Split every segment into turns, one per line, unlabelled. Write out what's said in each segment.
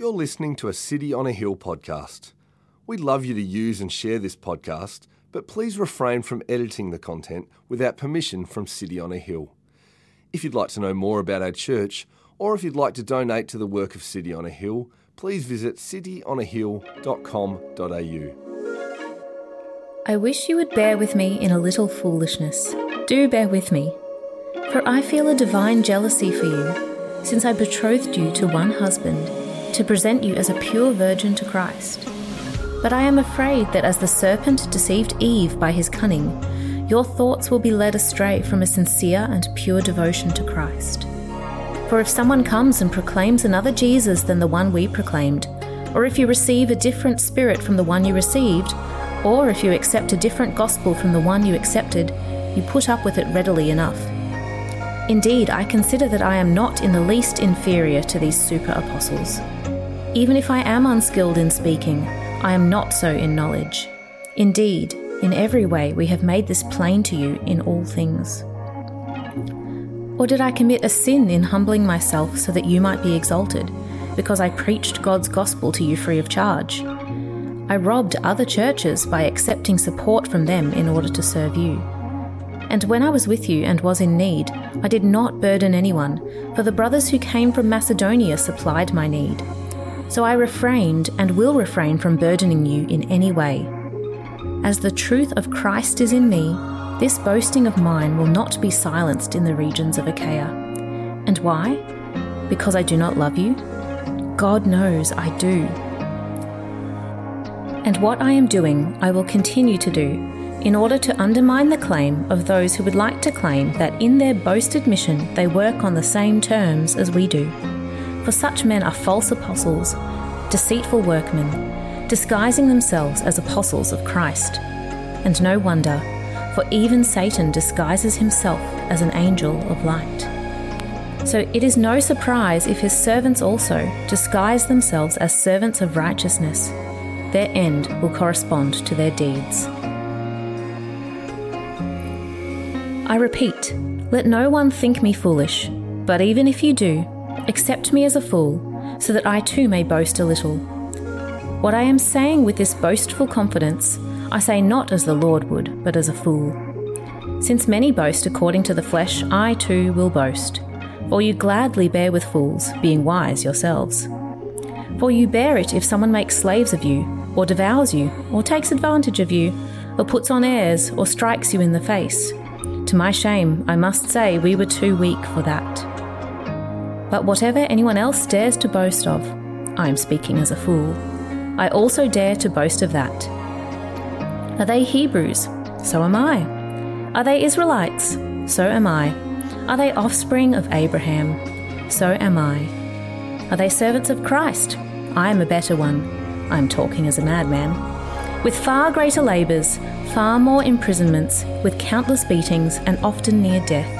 You're listening to a City on a Hill podcast. We'd love you to use and share this podcast, but please refrain from editing the content without permission from City on a Hill. If you'd like to know more about our church, or if you'd like to donate to the work of City on a Hill, please visit cityonahill.com.au.
I wish you would bear with me in a little foolishness. Do bear with me. For I feel a divine jealousy for you, since I betrothed you to one husband, to present you as a pure virgin to Christ. But I am afraid that as the serpent deceived Eve by his cunning, your thoughts will be led astray from a sincere and pure devotion to Christ. For if someone comes and proclaims another Jesus than the one we proclaimed, or if you receive a different spirit from the one you received, or if you accept a different gospel from the one you accepted, you put up with it readily enough. Indeed, I consider that I am not in the least inferior to these super apostles. Even if I am unskilled in speaking, I am not so in knowledge. Indeed, in every way we have made this plain to you in all things. Or did I commit a sin in humbling myself so that you might be exalted, because I preached God's gospel to you free of charge? I robbed other churches by accepting support from them in order to serve you. And when I was with you and was in need, I did not burden anyone, for the brothers who came from Macedonia supplied my need. So I refrained and will refrain from burdening you in any way. As the truth of Christ is in me, this boasting of mine will not be silenced in the regions of Achaia. And why? Because I do not love you? God knows I do. And what I am doing, I will continue to do, in order to undermine the claim of those who would like to claim that in their boasted mission they work on the same terms as we do. For such men are false apostles, deceitful workmen, disguising themselves as apostles of Christ. And no wonder, for even Satan disguises himself as an angel of light. So it is no surprise if his servants also disguise themselves as servants of righteousness their end will correspond to their deeds. I repeat, let no one think me foolish, but even if you do, accept me as a fool, so that I too may boast a little. What I am saying with this boastful confidence, I say not as the Lord would, but as a fool. Since many boast according to the flesh, I too will boast. For you gladly bear with fools, being wise yourselves. For you bear it if someone makes slaves of you, or devours you, or takes advantage of you, or puts on airs, or strikes you in the face. To my shame, I must say we were too weak for that. But whatever anyone else dares to boast of, I am speaking as a fool. I also dare to boast of that. Are they Hebrews? So am I. Are they Israelites? So am I. Are they offspring of Abraham? So am I. Are they servants of Christ? I am a better one. I am talking as a madman. With far greater labours, far more imprisonments, with countless beatings, and often near death.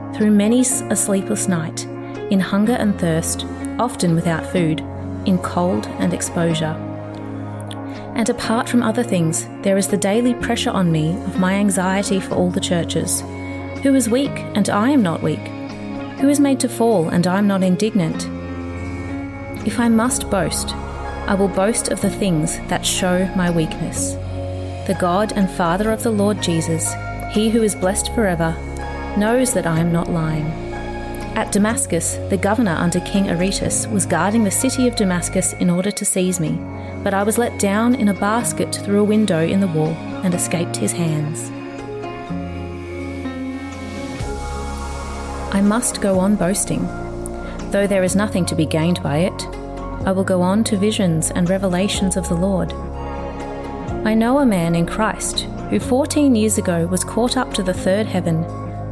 through many a sleepless night, in hunger and thirst, often without food, in cold and exposure. And apart from other things, there is the daily pressure on me of my anxiety for all the churches. Who is weak, and I am not weak? Who is made to fall, and I am not indignant? If I must boast, I will boast of the things that show my weakness. The God and Father of the Lord Jesus, He who is blessed forever, knows that I am not lying. At Damascus, the governor under King Aretas was guarding the city of Damascus in order to seize me, but I was let down in a basket through a window in the wall and escaped his hands. I must go on boasting. Though there is nothing to be gained by it, I will go on to visions and revelations of the Lord. I know a man in Christ who 14 years ago was caught up to the third heaven.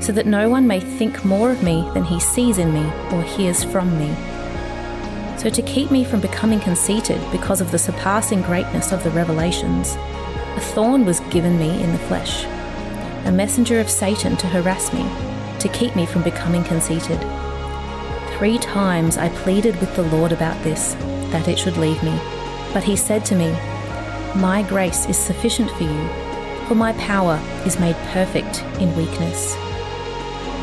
so that no one may think more of me than he sees in me or hears from me. So, to keep me from becoming conceited because of the surpassing greatness of the revelations, a thorn was given me in the flesh, a messenger of Satan to harass me, to keep me from becoming conceited. Three times I pleaded with the Lord about this, that it should leave me. But he said to me, My grace is sufficient for you, for my power is made perfect in weakness.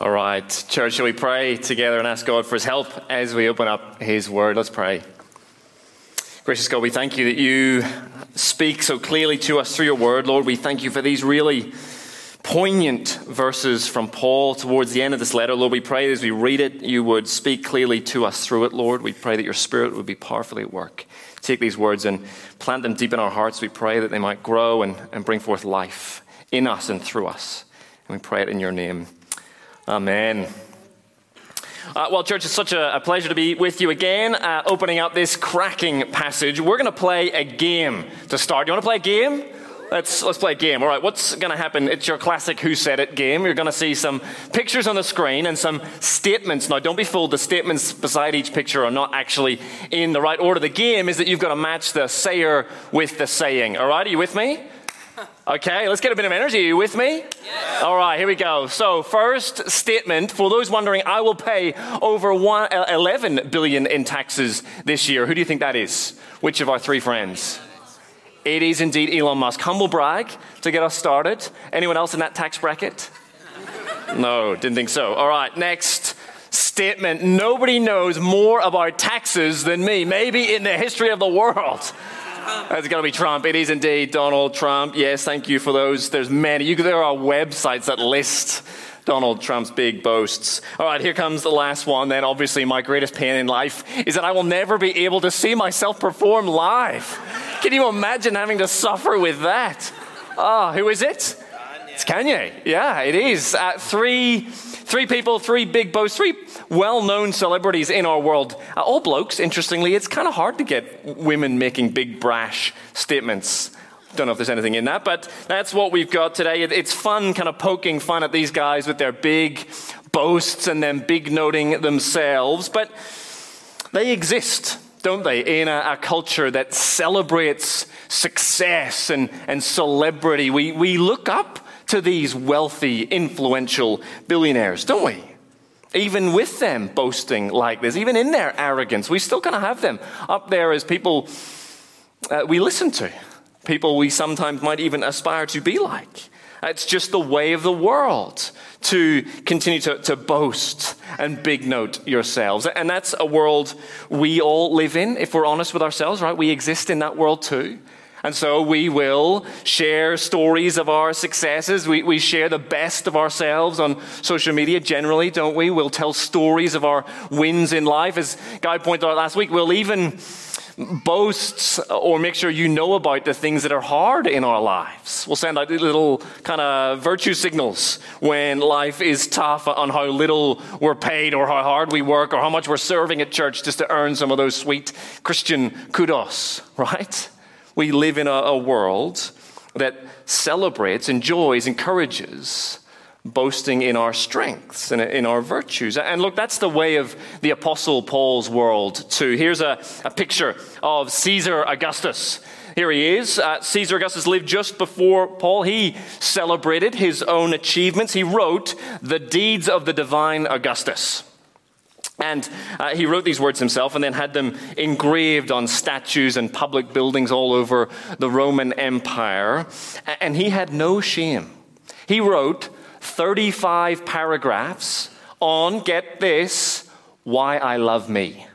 All right, church, shall we pray together and ask God for his help as we open up his word? Let's pray. Gracious God, we thank you that you speak so clearly to us through your word. Lord, we thank you for these really poignant verses from Paul towards the end of this letter. Lord, we pray as we read it, you would speak clearly to us through it, Lord. We pray that your spirit would be powerfully at work. Take these words and plant them deep in our hearts. We pray that they might grow and, and bring forth life in us and through us. And we pray it in your name. Amen. Uh, well, church, it's such a, a, pleasure to be with you again, uh, opening up this cracking passage. We're going to play a game to start. You want to play a game? Let's, let's play a game. All right, what's going to happen? It's your classic Who Said It game. You're going to see some pictures on the screen and some statements. Now, don't be fooled, the statements beside each picture are not actually in the right order. The game is that you've got to match the sayer with the saying. All right, are you with me? Okay, let's get a bit of energy. Are you with me? Yeah. All right, here we go. So, first statement for those wondering, I will pay over one, uh, 11 billion in taxes this year. Who do you think that is? Which of our three friends? It is indeed Elon Musk. Humble brag to get us started. Anyone else in that tax bracket? No, didn't think so. All right, next statement. Nobody knows more about taxes than me, maybe in the history of the world. It's going to be Trump. It is indeed Donald Trump. Yes, thank you for those. There's many. You, there are websites that list Donald Trump's big boasts. All right, here comes the last one. Then, obviously, my greatest pain in life is that I will never be able to see myself perform live. Can you imagine having to suffer with that? Ah, oh, who is it? It's Kanye. Yeah, it is. At three, three people, three big boasts, three well known celebrities in our world. Uh, all blokes, interestingly. It's kind of hard to get women making big, brash statements. Don't know if there's anything in that, but that's what we've got today. It's fun, kind of poking fun at these guys with their big boasts and then big noting themselves. But they exist, don't they, in a, a culture that celebrates success and, and celebrity. We, we look up to these wealthy, influential billionaires, don't we? Even with them boasting like this, even in their arrogance, we still kind of have them up there as people uh, we listen to, people we sometimes might even aspire to be like. It's just the way of the world to continue to, to boast and big note yourselves. And that's a world we all live in, if we're honest with ourselves, right? We exist in that world too. And so we will share stories of our successes. We, we share the best of ourselves on social media generally, don't we? We'll tell stories of our wins in life. As Guy pointed out last week, we'll even boast or make sure you know about the things that are hard in our lives. We'll send out little kind of virtue signals when life is tough on how little we're paid or how hard we work or how much we're serving at church just to earn some of those sweet Christian kudos, right? We live in a, a world that celebrates, enjoys, encourages boasting in our strengths and in our virtues. And look, that's the way of the Apostle Paul's world, too. Here's a, a picture of Caesar Augustus. Here he is. Uh, Caesar Augustus lived just before Paul. He celebrated his own achievements. He wrote the deeds of the divine Augustus. And uh, he wrote these words himself and then had them engraved on statues and public buildings all over the Roman Empire. And he had no shame He wrote 35 paragraphs on, get this, why I love me.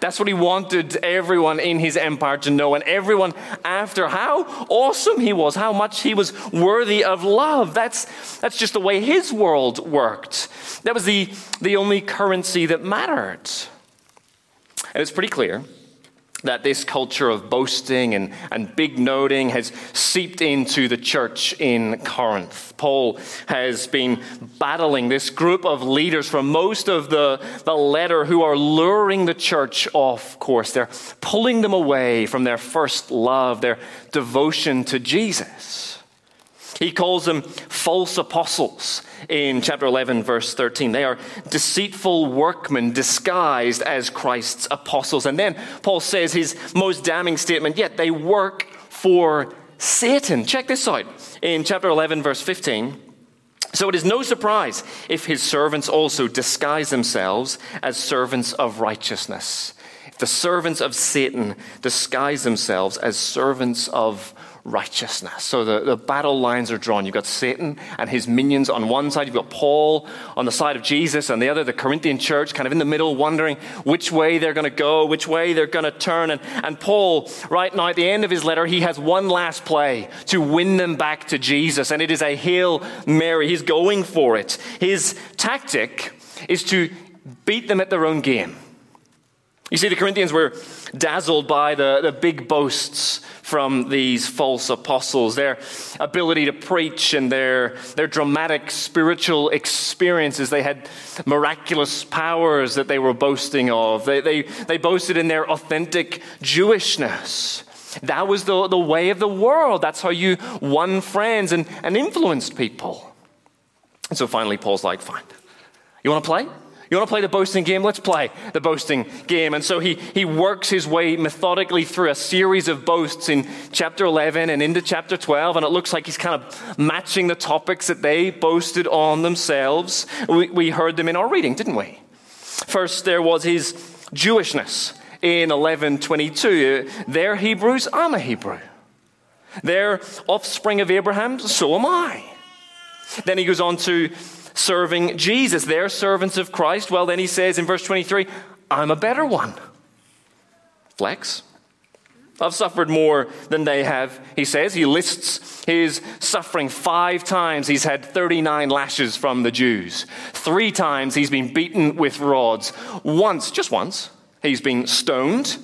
That's what he wanted everyone in his empire to know, and everyone after how awesome he was, how much he was worthy of love. That's, that's just the way his world worked. That was the, the only currency that mattered. And it's pretty clear that this culture of boasting and, and big noting has seeped into the church in Corinth. Paul has been battling this group of leaders from most of the, the letter who are luring the church off course. They're pulling them away from their first love, their devotion to Jesus. He calls them false apostles in chapter 11, verse 13. They are deceitful workmen disguised as Christ's apostles. And then Paul says his most damning statement yet they work for Satan. Check this out in chapter 11, verse 15. So it is no surprise if his servants also disguise themselves as servants of righteousness. If the servants of Satan disguise themselves as servants of righteousness. So the, the battle lines are drawn. You've got Satan and his minions on one side, you've got Paul on the side of Jesus, and the other, the Corinthian church, kind of in the middle, wondering which way they're going to go, which way they're going to turn. And, and Paul, right now at the end of his letter, he has one last play to win them back to Jesus, and it is a Hail Mary. He's going for it. His tactic is to beat them at their own game. You see, the Corinthians were dazzled by the, the big boasts from these false apostles, their ability to preach and their, their dramatic spiritual experiences. They had miraculous powers that they were boasting of. They, they, they boasted in their authentic Jewishness. That was the, the way of the world. That's how you won friends and, and influenced people. And so finally, Paul's like, fine. You want to play? You want to play the boasting game? Let's play the boasting game. And so he, he works his way methodically through a series of boasts in chapter 11 and into chapter 12. And it looks like he's kind of matching the topics that they boasted on themselves. We, we heard them in our reading, didn't we? First, there was his Jewishness in 1122. They're Hebrews, I'm a Hebrew. They're offspring of Abraham, so am I. Then he goes on to serving Jesus. They're servants of Christ. Well, then he says in verse 23, I'm a better one. Flex. I've suffered more than they have, he says. He lists his suffering five times. He's had 39 lashes from the Jews. Three times he's been beaten with rods. Once, just once, he's been stoned.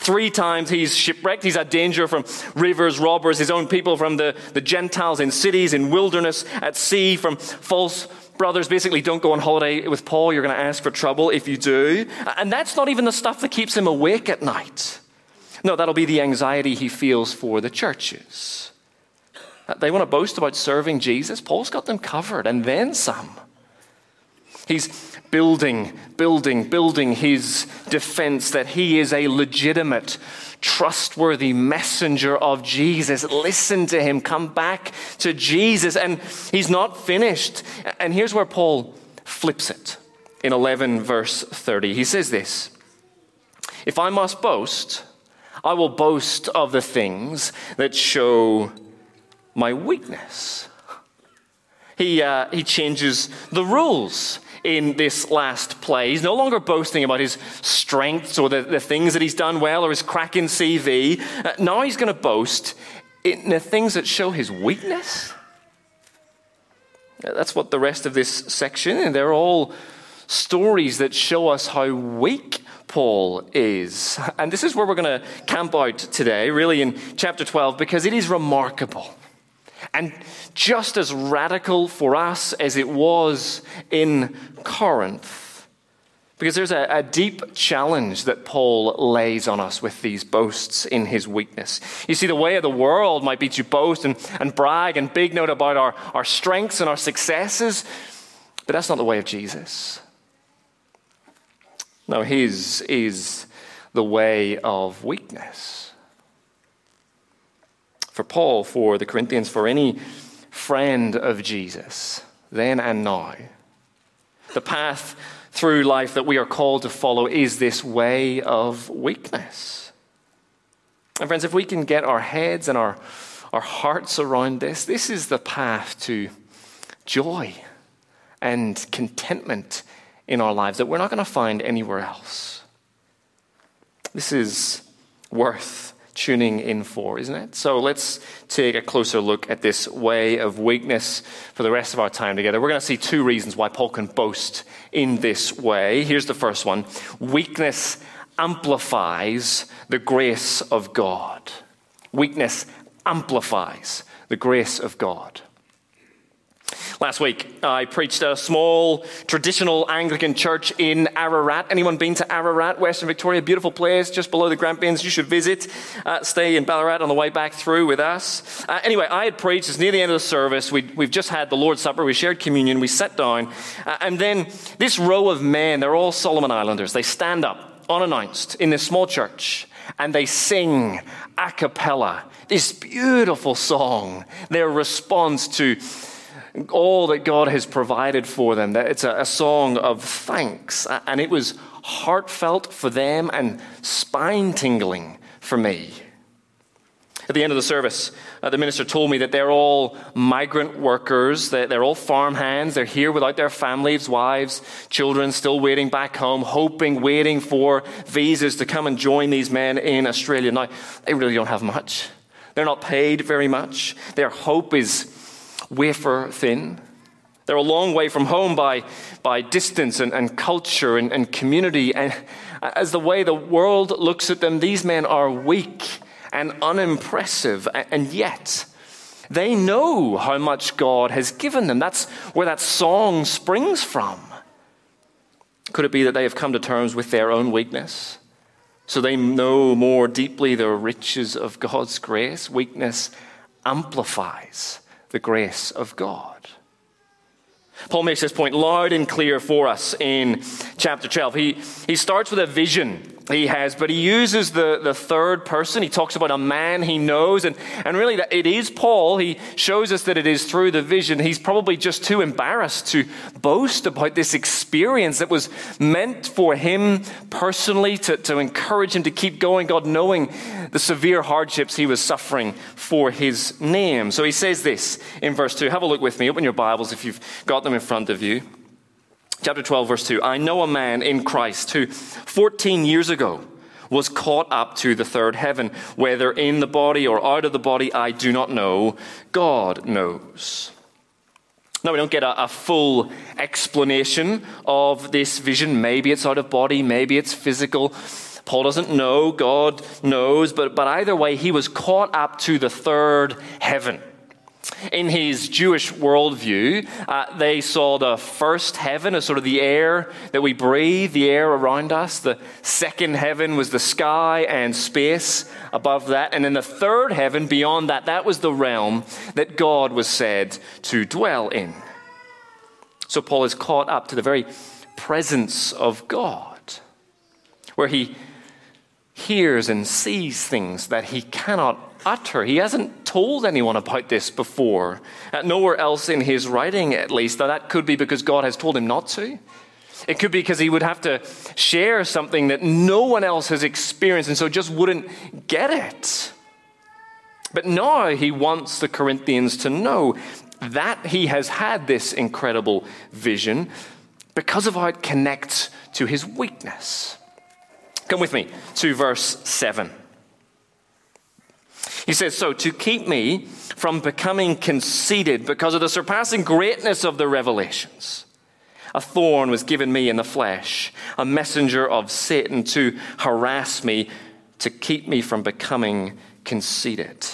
Three times he's shipwrecked. He's had danger from rivers, robbers, his own people, from the, the Gentiles in cities, in wilderness, at sea, from false brothers basically don't go on holiday with Paul. You're going to ask for trouble if you do. And that's not even the stuff that keeps him awake at night. No, that'll be the anxiety he feels for the churches. They want to boast about serving Jesus. Paul's got them covered, and then some. He's building, building, building his defense that he is a legitimate trustworthy messenger of Jesus. Listen to him. Come back to Jesus. And he's not finished. And here's where Paul flips it in 11, verse 30. He says this If I must boast, I will boast of the things that show my weakness. He, uh, he changes the rules in this last play. He's no longer boasting about his strengths or the, the things that he's done well or his cracking CV. Uh, now he's going to boast in the things that show his weakness. That's what the rest of this section, and they're all stories that show us how weak Paul is. And this is where we're going to camp out today, really in chapter 12, because it is remarkable. And just as radical for us as it was in Corinth. Because there's a, a, deep challenge that Paul lays on us with these boasts in his weakness. You see, the way of the world might be to boast and, and brag and big note about our, our strengths and our successes, but that's not the way of Jesus. No, his is the way of weakness. For Paul, for the Corinthians, for any friend of Jesus, then and now. The path through life that we are called to follow is this way of weakness. And friends, if we can get our heads and our, our hearts around this, this is the path to joy and contentment in our lives that we're not going to find anywhere else. This is worth tuning in for, isn't it? So let's take a closer look at this way of weakness for the rest of our time together. We're going to see two reasons why Paul can boast in this way. Here's the first one weakness amplifies the grace of God. Weakness amplifies the grace of God. Last week, I preached a small traditional Anglican church in Ararat. Anyone been to Ararat, Western Victoria? Beautiful place just below the Grampians. You should visit. Uh, stay in Ballarat on the way back through with us. Uh, anyway, I had preached. It's near the end of the service. We, have just had the Lord's Supper. We shared communion. We sat down. Uh, and then this row of men, they're all Solomon Islanders. They stand up unannounced in this small church and they sing a cappella this beautiful song, their response to all that God has provided for them. It's a, song of thanks, and it was heartfelt for them and spine tingling for me. At the end of the service, uh, the minister told me that they're all migrant workers, that they're all farm hands, they're here without their families, wives, children, still waiting back home, hoping, waiting for visas to come and join these men in Australia. Now, they really don't have much. They're not paid very much. Their hope is wafer thin. They're a long way from home by, by distance and, and culture and, and community. And as the way the world looks at them, these men are weak and unimpressive. And yet, they know how much God has given them. That's where that song springs from. Could it be that they have come to terms with their own weakness? So they know more deeply the riches of God's grace. Weakness amplifies the grace of God. Paul makes this point loud and clear for us in chapter 12. He, he starts with a vision he has, but he uses the, the third person. He talks about a man he knows, and, and really that it is Paul. He shows us that it is through the vision. He's probably just too embarrassed to boast about this experience that was meant for him personally to, to encourage him to keep going, God knowing the severe hardships he was suffering for his name. So he says this in verse 2. Have a look with me. Open your Bibles if you've got them in front of you. Chapter 12, verse 2 I know a man in Christ who 14 years ago was caught up to the third heaven. Whether in the body or out of the body, I do not know. God knows. Now, we don't get a, a, full explanation of this vision. Maybe it's out of body, maybe it's physical. Paul doesn't know, God knows, but, but either way, he was caught up to the third heaven. In his Jewish worldview, uh, they saw the first heaven as sort of the air that we breathe, the air around us. The second heaven was the sky and space above that. And then the third heaven, beyond that, that was the realm that God was said to dwell in. So Paul is caught up to the very presence of God, where he hears and sees things that he cannot utter. He hasn't told anyone about this before, uh, nowhere else in his writing, at least. Now, that could be because God has told him not to. It could be because he would have to share something that no one else has experienced and so just wouldn't get it. But now he wants the Corinthians to know that he has had this incredible vision because of how it connects to his weakness. Come with me to verse 7. He says, So to keep me from becoming conceited because of the surpassing greatness of the revelations, a thorn was given me in the flesh, a messenger of Satan to harass me, to keep me from becoming conceited.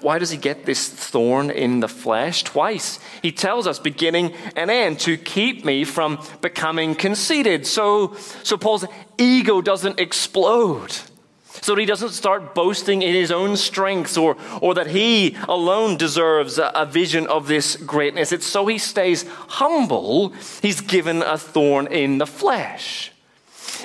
Why does he get this thorn in the flesh? Twice. He tells us, beginning and end, to keep me from becoming conceited. So, so Paul's ego doesn't explode so that he doesn't start boasting in his own strengths or, or that he alone deserves a, a vision of this greatness. It's so he stays humble, he's given a thorn in the flesh.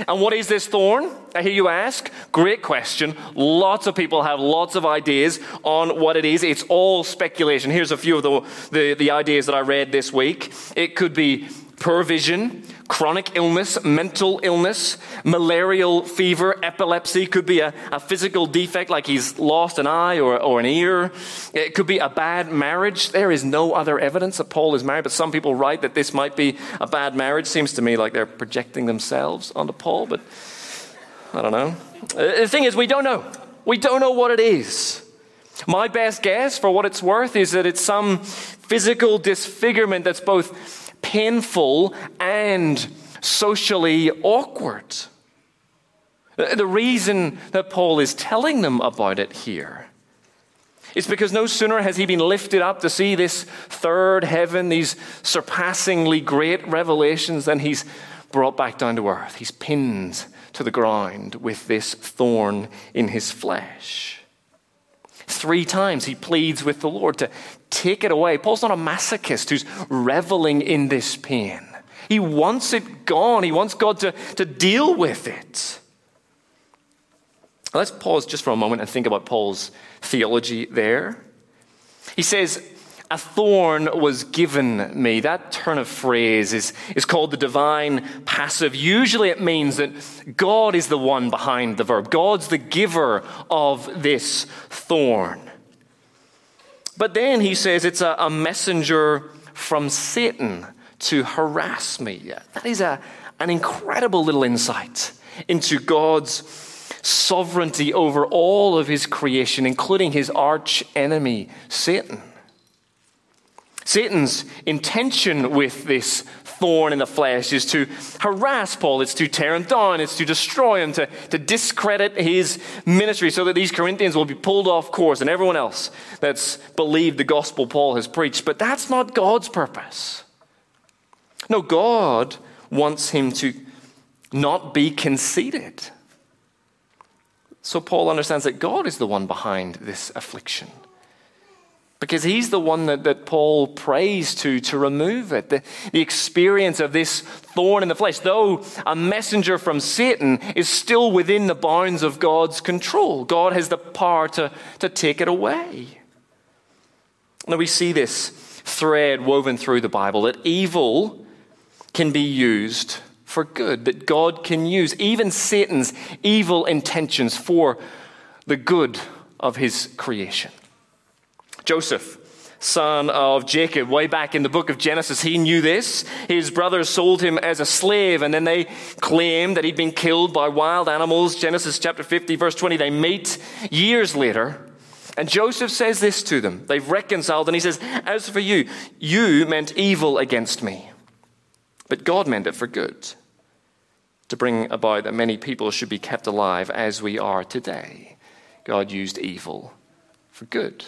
And what is this thorn? I hear you ask. Great question. Lots of people have lots of ideas on what it is. It's all speculation. Here's a few of the, the, the ideas that I read this week. It could be poor vision, chronic illness, mental illness, malarial fever, epilepsy. Could be a, a physical defect like he's lost an eye or, or an ear. It could be a bad marriage. There is no other evidence that Paul is married, but some people write that this might be a bad marriage. Seems to me like they're projecting themselves onto Paul, but I don't know. Uh, the thing is, we don't know. We don't know what it is. My best guess, for what it's worth, is that it's some physical disfigurement that's both painful and socially awkward. The reason that Paul is telling them about it here is because no sooner has he been lifted up to see this third heaven, these surpassingly great revelations, than he's brought back down to earth. He's pinned to the ground with this thorn in his flesh. Three times he pleads with the Lord to take it away. Paul's not a masochist who's reveling in this pain. He wants it gone, he wants God to, to deal with it. Let's pause just for a moment and think about Paul's theology there. He says, a thorn was given me. That turn of phrase is, is called the divine passive. Usually it means that God is the one behind the verb, God's the giver of this thorn. But then he says it's a, a messenger from Satan to harass me. That is a, an incredible little insight into God's sovereignty over all of his creation, including his arch enemy, Satan. Satan's intention with this thorn in the flesh is to harass Paul, it's to tear him down, it's to destroy him, to, to discredit his ministry so that these Corinthians will be pulled off course and everyone else that's believed the gospel Paul has preached. But that's not God's purpose. No, God wants him to not be conceited. So Paul understands that God is the one behind this affliction because he's the one that, that Paul prays to to remove it. The, the experience of this thorn in the flesh, though a messenger from Satan, is still within the bounds of God's control. God has the power to, to take it away. Now we see this thread woven through the Bible that evil can be used for good, that God can use even Satan's evil intentions for the good of his creation. Joseph, son of Jacob, way back in the book of Genesis, he knew this. His brothers sold him as a slave, and then they claimed that he'd been killed by wild animals. Genesis chapter 50, verse 20. They meet years later. And Joseph says this to them. They've reconciled, and he says, As for you, you meant evil against me, but God meant it for good, to bring about that many people should be kept alive as we are today. God used evil for good.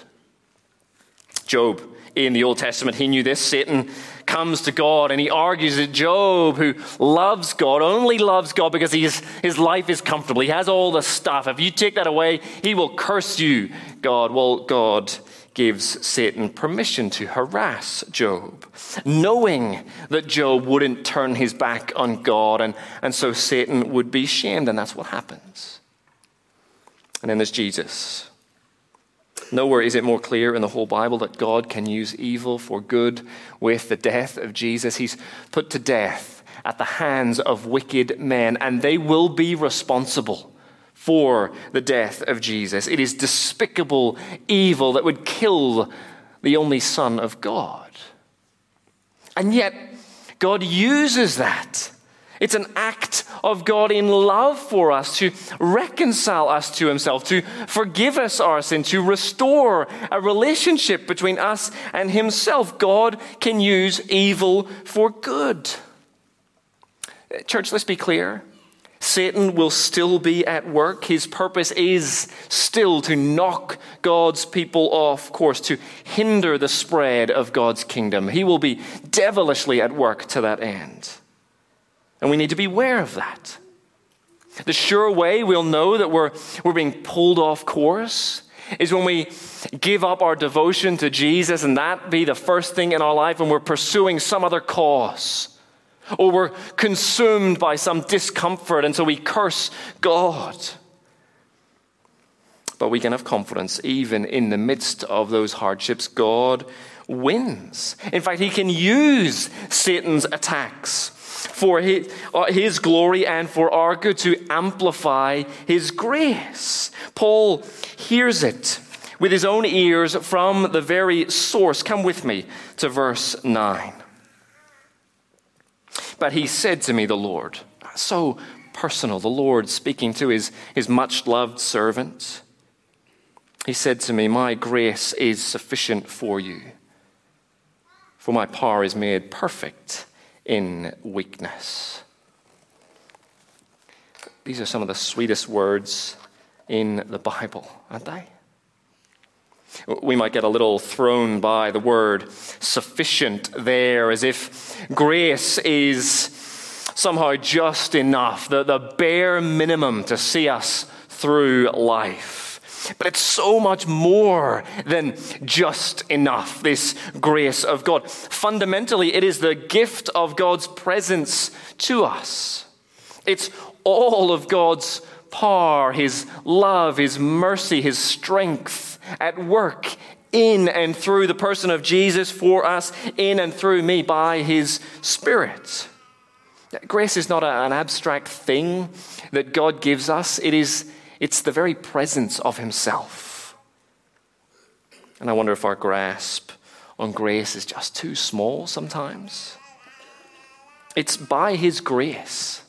Job in the Old Testament, he knew this. Satan comes to God and he argues that Job, who loves God, only loves God because he's, his life is comfortable. He has all the stuff. If you take that away, he will curse you, God. Well, God gives Satan permission to harass Job, knowing that Job wouldn't turn his back on God, and, and so Satan would be shamed, and that's what happens. And then there's Jesus Nowhere is it more clear in the whole Bible that God can use evil for good with the death of Jesus. He's put to death at the hands of wicked men, and they will be responsible for the death of Jesus. It is despicable evil that would kill the only Son of God. And yet, God uses that it's an act of God in love for us to reconcile us to Himself, to forgive us our sin, to restore a relationship between us and Himself. God can use evil for good. Church, let's be clear. Satan will still be at work. His purpose is still to knock God's people off course, to hinder the spread of God's kingdom. He will be devilishly at work to that end. And we need to be aware of that. The sure way we'll know that we're, we're being pulled off course is when we give up our devotion to Jesus and that be the first thing in our life and we're pursuing some other cause. Or we're consumed by some discomfort and so we curse God. But we can have confidence even in the midst of those hardships. God wins. In fact, He can use Satan's attacks for his, uh, his glory and for our good, to amplify his grace. Paul hears it with his own ears from the very source. Come with me to verse 9. But he said to me, the Lord, so personal, the Lord speaking to his, his much loved servant. He said to me, My grace is sufficient for you, for my power is made perfect in weakness. These are some of the sweetest words in the Bible, aren't they? We might get a little thrown by the word sufficient there, as if grace is somehow just enough, the, the bare minimum to see us through life. But it's so much more than just enough, this grace of God. Fundamentally, it is the gift of God's presence to us. It's all of God's power, His love, His mercy, His strength at work in and through the person of Jesus for us, in and through me by His Spirit. Grace is not an abstract thing that God gives us, it is it's the very presence of Himself. And I wonder if our grasp on grace is just too small sometimes. It's by His grace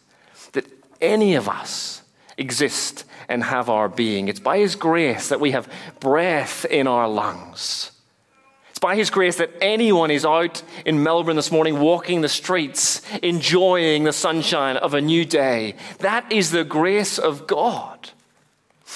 that any of us exist and have our being. It's by His grace that we have breath in our lungs. It's by His grace that anyone is out in Melbourne this morning walking the streets, enjoying the sunshine of a new day. That is the grace of God.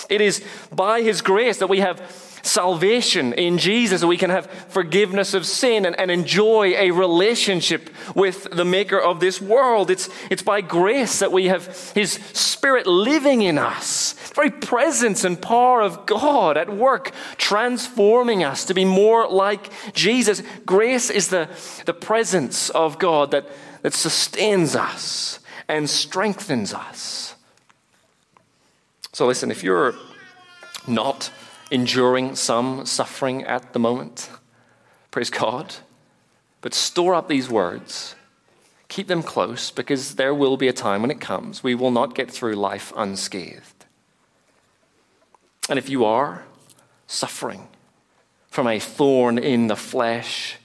It is by His grace that we have salvation in Jesus, that we can have forgiveness of sin and, and, enjoy a relationship with the Maker of this world. It's, it's by grace that we have His Spirit living in us, the very presence and power of God at work, transforming us to be more like Jesus. Grace is the, the presence of God that, that sustains us and strengthens us. So, listen, if you're not enduring some suffering at the moment, praise God, but store up these words. Keep them close because there will be a time when it comes we will not get through life unscathed. And if you are suffering from a thorn in the flesh,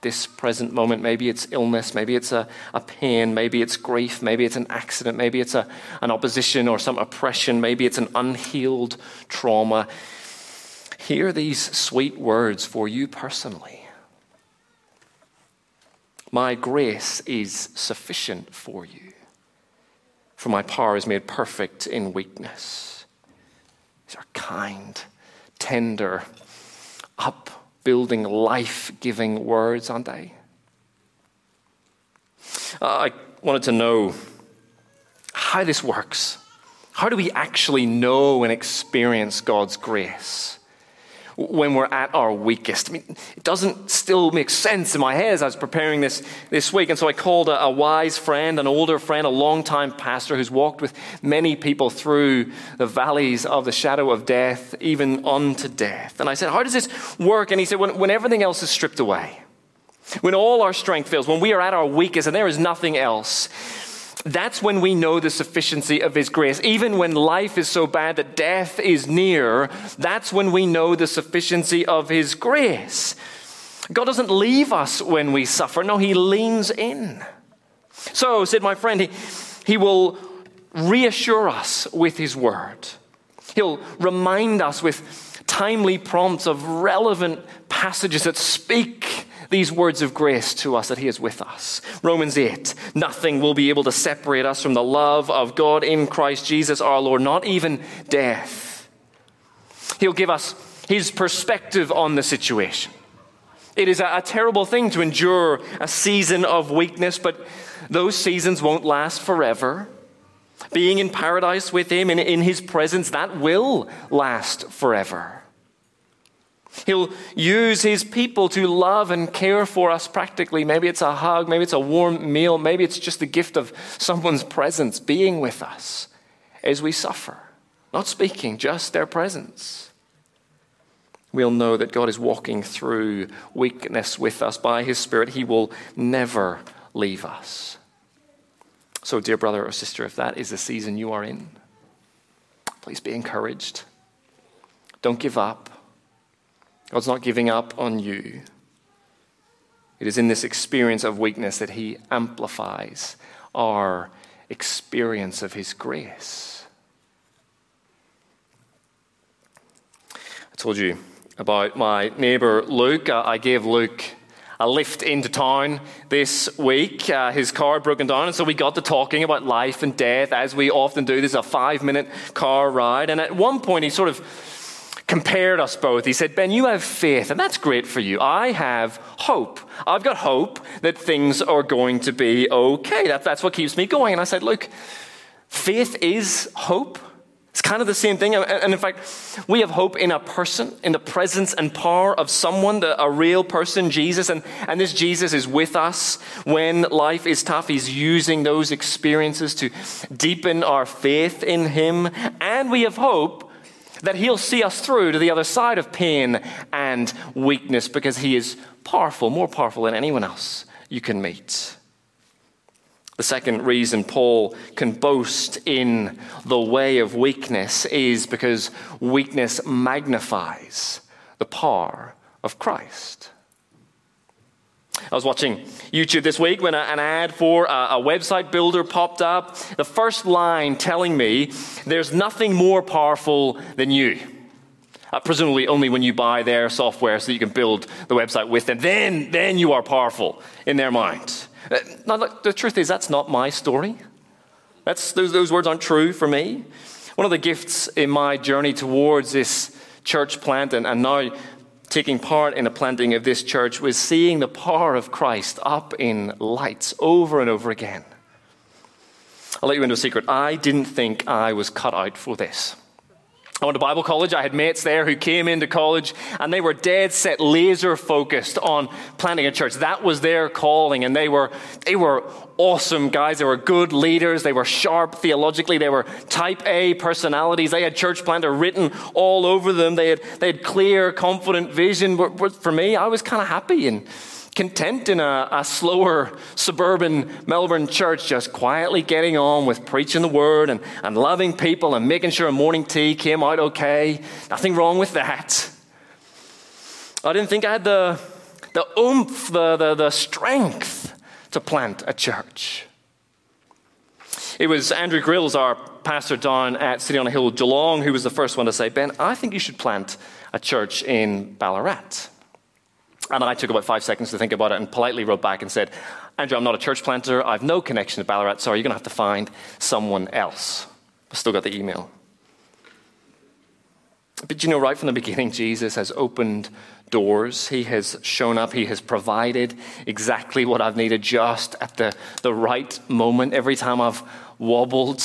this present moment. Maybe it's illness, maybe it's a, a pain, maybe it's grief, maybe it's an accident, maybe it's a, an opposition or some oppression, maybe it's an unhealed trauma. Hear these sweet words for you personally. My grace is sufficient for you, for my power is made perfect in weakness. These are kind, tender, up building, life giving words, aren't they? I wanted to know how this works. How do we actually know and experience God's grace? When we're at our weakest. I mean, it doesn't still make sense in my head as I was preparing this this week. And so I called a, a wise friend, an older friend, a longtime pastor who's walked with many people through the valleys of the shadow of death, even unto death. And I said, How does this work? And he said, When, when everything else is stripped away, when all our strength fails, when we are at our weakest and there is nothing else, that's when we know the sufficiency of His grace. Even when life is so bad that death is near, that's when we know the sufficiency of His grace. God doesn't leave us when we suffer. No, He leans in. So, said my friend, He, he will reassure us with His word. He'll remind us with timely prompts of relevant passages that speak these words of grace to us that He is with us. Romans 8 Nothing will be able to separate us from the love of God in Christ Jesus our Lord, not even death. He'll give us His perspective on the situation. It is a, a terrible thing to endure a season of weakness, but those seasons won't last forever. Being in paradise with Him and in His presence, that will last forever. He'll use his people to love and care for us practically. Maybe it's a hug, maybe it's a warm meal, maybe it's just the gift of someone's presence being with us as we suffer. Not speaking, just their presence. We'll know that God is walking through weakness with us by his Spirit. He will never leave us. So, dear brother or sister, if that is the season you are in, please be encouraged. Don't give up. God's not giving up on you. It is in this experience of weakness that He amplifies our experience of His grace. I told you about my neighbor Luke. I gave Luke a lift into town this week. Uh, his car had broken down, and so we got to talking about life and death, as we often do. This is a five minute car ride. And at one point, he sort of compared us both. He said, Ben, you have faith, and that's great for you. I have hope. I've got hope that things are going to be okay. That, that's what keeps me going. And I said, Look, faith is hope. It's kind of the same thing. And in fact, we have hope in a person, in the presence and power of someone, a real person, Jesus. And, and this Jesus is with us when life is tough. He's using those experiences to deepen our faith in Him. And we have hope that He'll see us through to the other side of pain and weakness because He is powerful, more powerful than anyone else you can meet. The second reason Paul can boast in the way of weakness is because weakness magnifies the power of Christ. I was watching YouTube this week when an ad for a, website builder popped up. The first line telling me there's nothing more powerful than you. Uh, presumably only when you buy their software so you can build the website with them. Then, then you are powerful in their mind. Uh, now, look, the truth is, that's not my story. That's, those, those words aren't true for me. One of the gifts in my journey towards this church plant and, and now taking part in the planting of this church was seeing the power of Christ up in lights over and over again. I'll let you into a secret. I didn't think I was cut out for this. I went to Bible college. I had mates there who came into college and they were dead set, laser focused on planting a church. That was their calling. And they were, they were awesome guys. They were good leaders. They were sharp theologically. They were type A personalities. They had church planter written all over them. They had, they had clear, confident vision. But for me, I was kind of happy and content in a, a, slower suburban Melbourne church, just quietly getting on with preaching the word and, and loving people and making sure a morning tea came out okay. Nothing wrong with that. I didn't think I had the, the oomph, the, the, the strength to plant a church. It was Andrew Grills, our pastor down at City on a Hill, Geelong, who was the first one to say, Ben, I think you should plant a church in Ballarat. And I took about five seconds to think about it and politely wrote back and said, Andrew, I'm not a church planter. I have no connection to Ballarat. Sorry, you're going to have to find someone else. I still got the email. But you know, right from the beginning, Jesus has opened doors. He has shown up. He has provided exactly what I've needed just at the, the right moment. Every time I've wobbled,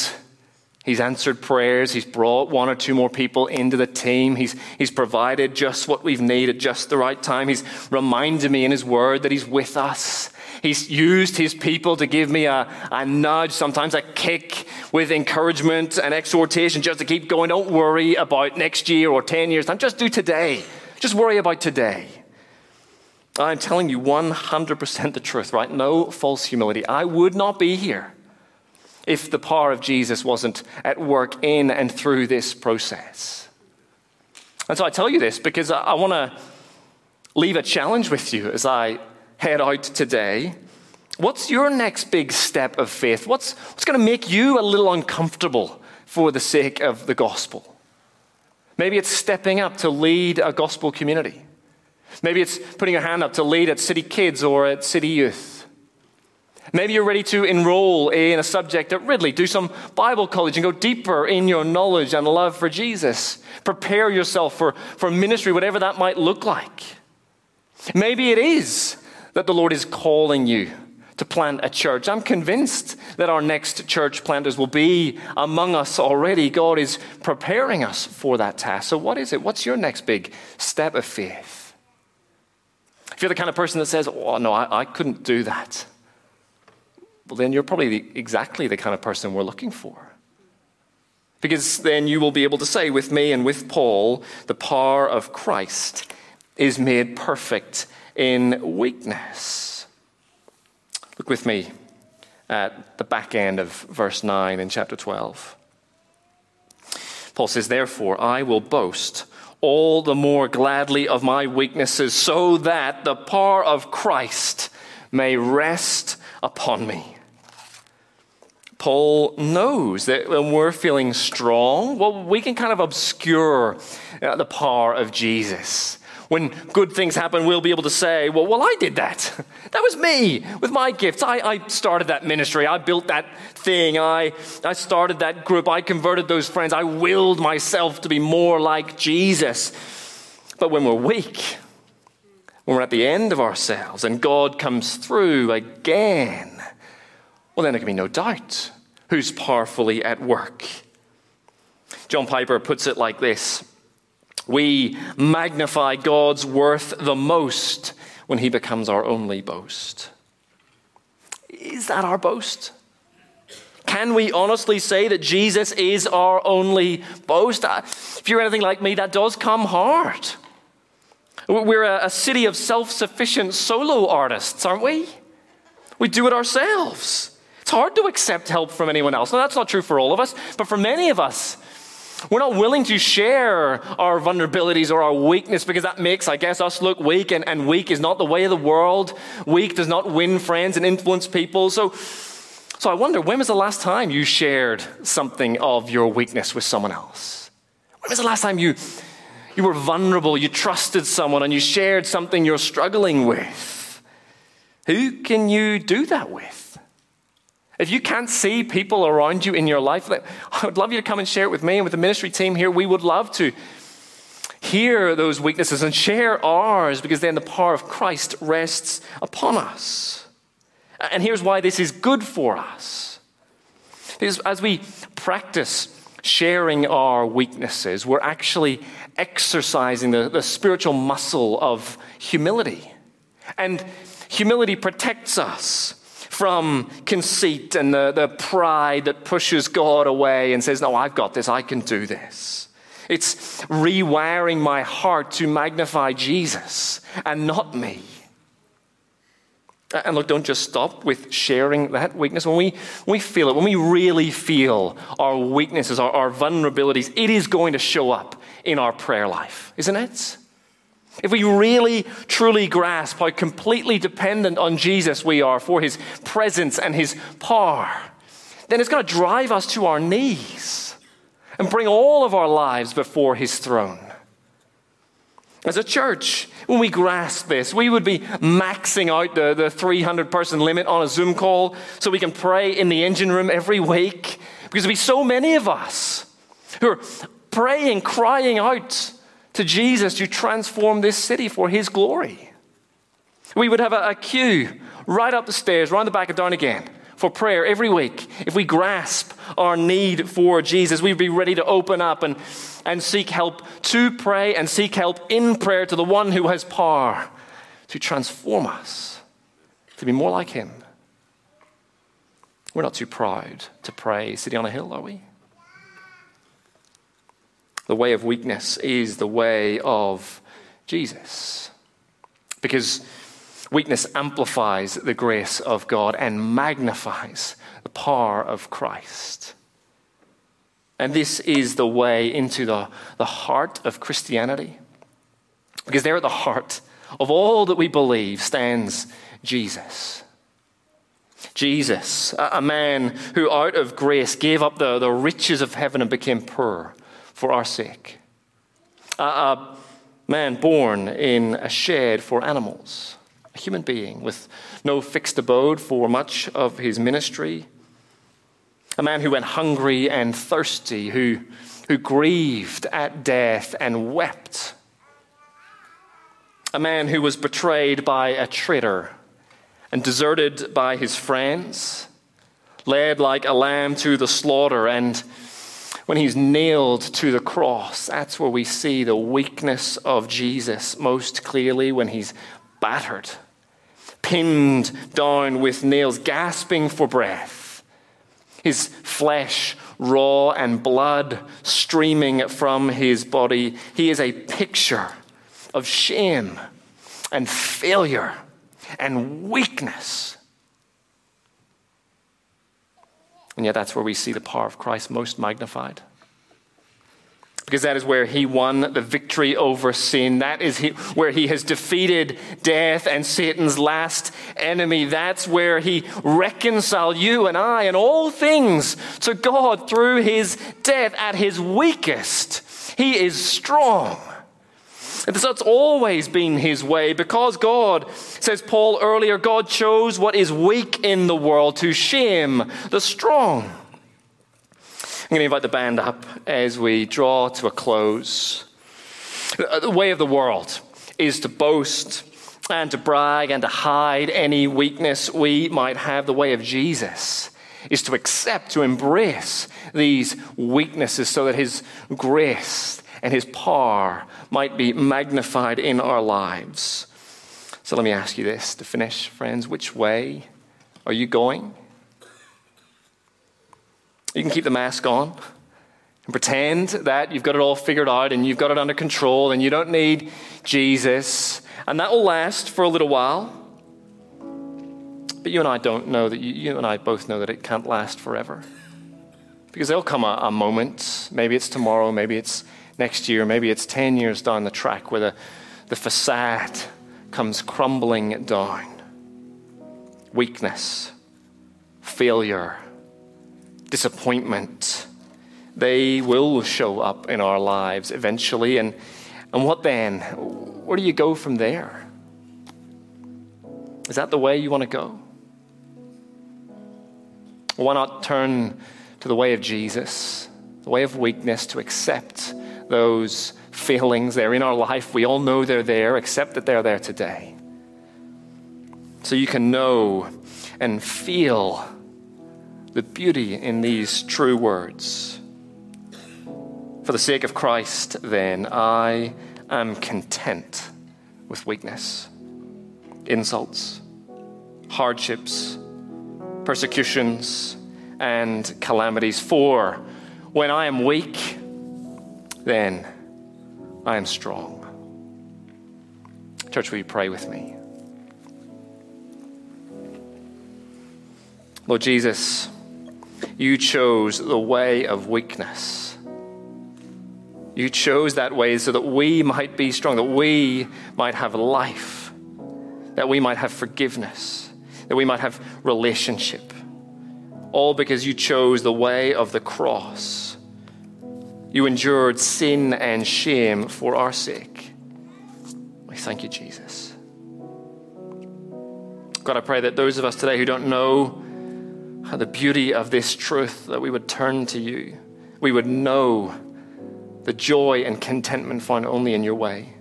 He's answered prayers. He's brought one or two more people into the team. He's, he's provided just what we've needed just the right time. He's reminded me in His Word that He's with us. He's used His people to give me a, a nudge, sometimes a kick with encouragement and exhortation just to keep going. Don't worry about next year or 10 years time. Just do today. Just worry about today. I'm telling you 100% the truth, right? No false humility. I would not be here if the power of Jesus wasn't at work in and through this process. And so I tell you this because I, want to leave a challenge with you as I head out today. What's your next big step of faith? What's, what's going to make you a little uncomfortable for the sake of the gospel? Maybe it's stepping up to lead a gospel community. Maybe it's putting your hand up to lead at City Kids or at City Youth. Maybe you're ready to enroll in a subject at Ridley, do some Bible college and go deeper in your knowledge and love for Jesus. Prepare yourself for, for ministry, whatever that might look like. Maybe it is that the Lord is calling you to plant a church. I'm convinced that our next church planters will be among us already. God is preparing us for that task. So, what is it? What's your next big step of faith? If you're the kind of person that says, Oh, no, I, I couldn't do that well, then you're probably the, exactly the kind of person we're looking for. Because then you will be able to say with me and with Paul, the power of Christ is made perfect in weakness. Look with me at the back end of verse 9 in chapter 12. Paul says, Therefore, I will boast all the more gladly of my weaknesses, so that the power of Christ may rest upon me. Paul knows that when we're feeling strong, well, we can kind of obscure uh, the power of Jesus. When good things happen, we'll be able to say, well, well, I did that. That was me with my gifts. I, I started that ministry. I built that thing. I, I started that group. I converted those friends. I willed myself to be more like Jesus. But when we're weak, when we're at the end of ourselves and God comes through again, well, then there can be no doubt who's powerfully at work. John Piper puts it like this We magnify God's worth the most when he becomes our only boast. Is that our boast? Can we honestly say that Jesus is our only boast? Uh, if you're anything like me, that does come hard. We're a, city of self sufficient solo artists, aren't we? We do it ourselves. It's hard to accept help from anyone else. Now, that's not true for all of us, but for many of us, we're not willing to share our vulnerabilities or our weakness because that makes, I guess, us look weak, and, and weak is not the way of the world. Weak does not win friends and influence people. So, so I wonder, when was the last time you shared something of your weakness with someone else? When was the last time you, you were vulnerable, you trusted someone, and you shared something you're struggling with? Who can you do that with? If you can't see people around you in your life, I would love you to come and share it with me and with the ministry team here. We would love to hear those weaknesses and share ours because then the power of Christ rests upon us. And here's why this is good for us. Because as we practice sharing our weaknesses, we're actually exercising the, the spiritual muscle of humility. And humility protects us from conceit and the, the pride that pushes God away and says, No, I've got this, I can do this. It's rewiring my heart to magnify Jesus and not me. And look, don't just stop with sharing that weakness. When we, we feel it, when we really feel our weaknesses, our, our vulnerabilities, it is going to show up in our prayer life, isn't it? If we really truly grasp how completely dependent on Jesus we are for his presence and his power, then it's going to drive us to our knees and bring all of our lives before his throne. As a church, when we grasp this, we would be maxing out the, the 300 person limit on a Zoom call so we can pray in the engine room every week. Because there'll be so many of us who are praying, crying out to Jesus to transform this city for his glory. We would have a, a queue right up the stairs, right on the back and down again for prayer every week. If we grasp our need for Jesus, we'd be ready to open up and, and seek help to pray and seek help in prayer to the one who has power to transform us, to be more like him. We're not too proud to pray City on a Hill, are we? The way of weakness is the way of Jesus. Because weakness amplifies the grace of God and magnifies the power of Christ. And this is the way into the, the heart of Christianity. Because there at the heart of all that we believe stands Jesus. Jesus, a man who out of grace gave up the, the riches of heaven and became poor for our sake. A, a man born in a shed for animals, a human being with no fixed abode for much of his ministry. A man who went hungry and thirsty, who, who grieved at death and wept. A man who was betrayed by a traitor and deserted by his friends, led like a lamb to the slaughter and when he's nailed to the cross, that's where we see the weakness of Jesus most clearly when he's battered, pinned down with nails, gasping for breath. His flesh raw and blood streaming from his body. He is a picture of shame and failure and weakness. And yet, that's where we see the power of Christ most magnified. Because that is where he won the victory over sin. That is he, where he has defeated death and Satan's last enemy. That's where he reconciled you and I and all things to God through his death at his weakest. He is strong. And so it's always been his way because God, says Paul earlier, God chose what is weak in the world to shame the strong. I'm going to invite the band up as we draw to a close. The way of the world is to boast and to brag and to hide any weakness we might have. The way of Jesus is to accept, to embrace these weaknesses so that his grace and his power might be magnified in our lives. So let me ask you this to finish, friends. Which way are you going? You can keep the mask on and pretend that you've got it all figured out and you've got it under control and you don't need Jesus. And that will last for a little while. But you and I don't know that, you, you and I both know that it can't last forever. Because there'll come a, a moment, maybe it's tomorrow, maybe it's next year, maybe it's 10 years down the track where the, the facade comes crumbling down. Weakness, failure, disappointment, they will show up in our lives eventually. And, and what then? Where do you go from there? Is that the way you want to go? Why not turn to the way of Jesus, the way of weakness, to accept those failings. They're in our life. We all know they're there, except that they're there today. So you can know and feel the beauty in these true words. For the sake of Christ, then, I am content with weakness, insults, hardships, persecutions, and calamities. For when I am weak, then I am strong. Church, will you pray with me? Lord Jesus, you chose the way of weakness. You chose that way so that we might be strong, that we might have life, that we might have forgiveness, that we might have relationship. All because you chose the way of the cross you endured sin and shame for our sake. We thank you, Jesus. God, I pray that those of us today who don't know the beauty of this truth, that we would turn to you. We would know the joy and contentment found only in your way.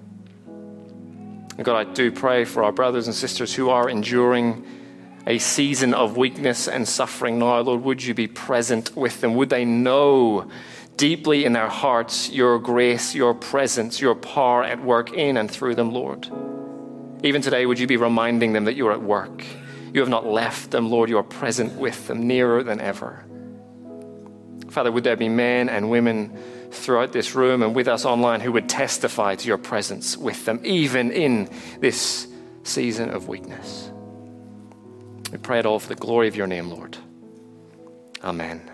And God, I do pray for our brothers and sisters who are enduring a season of weakness and suffering now. Lord, would you be present with them? Would they know deeply in their hearts your grace, your presence, your power at work in and through them, Lord. Even today, would you be reminding them that you're at work? You have not left them, Lord. You are present with them, nearer than ever. Father, would there be men and women throughout this room and with us online who would testify to your presence with them, even in this season of weakness? We pray it all for the glory of your name, Lord. Amen.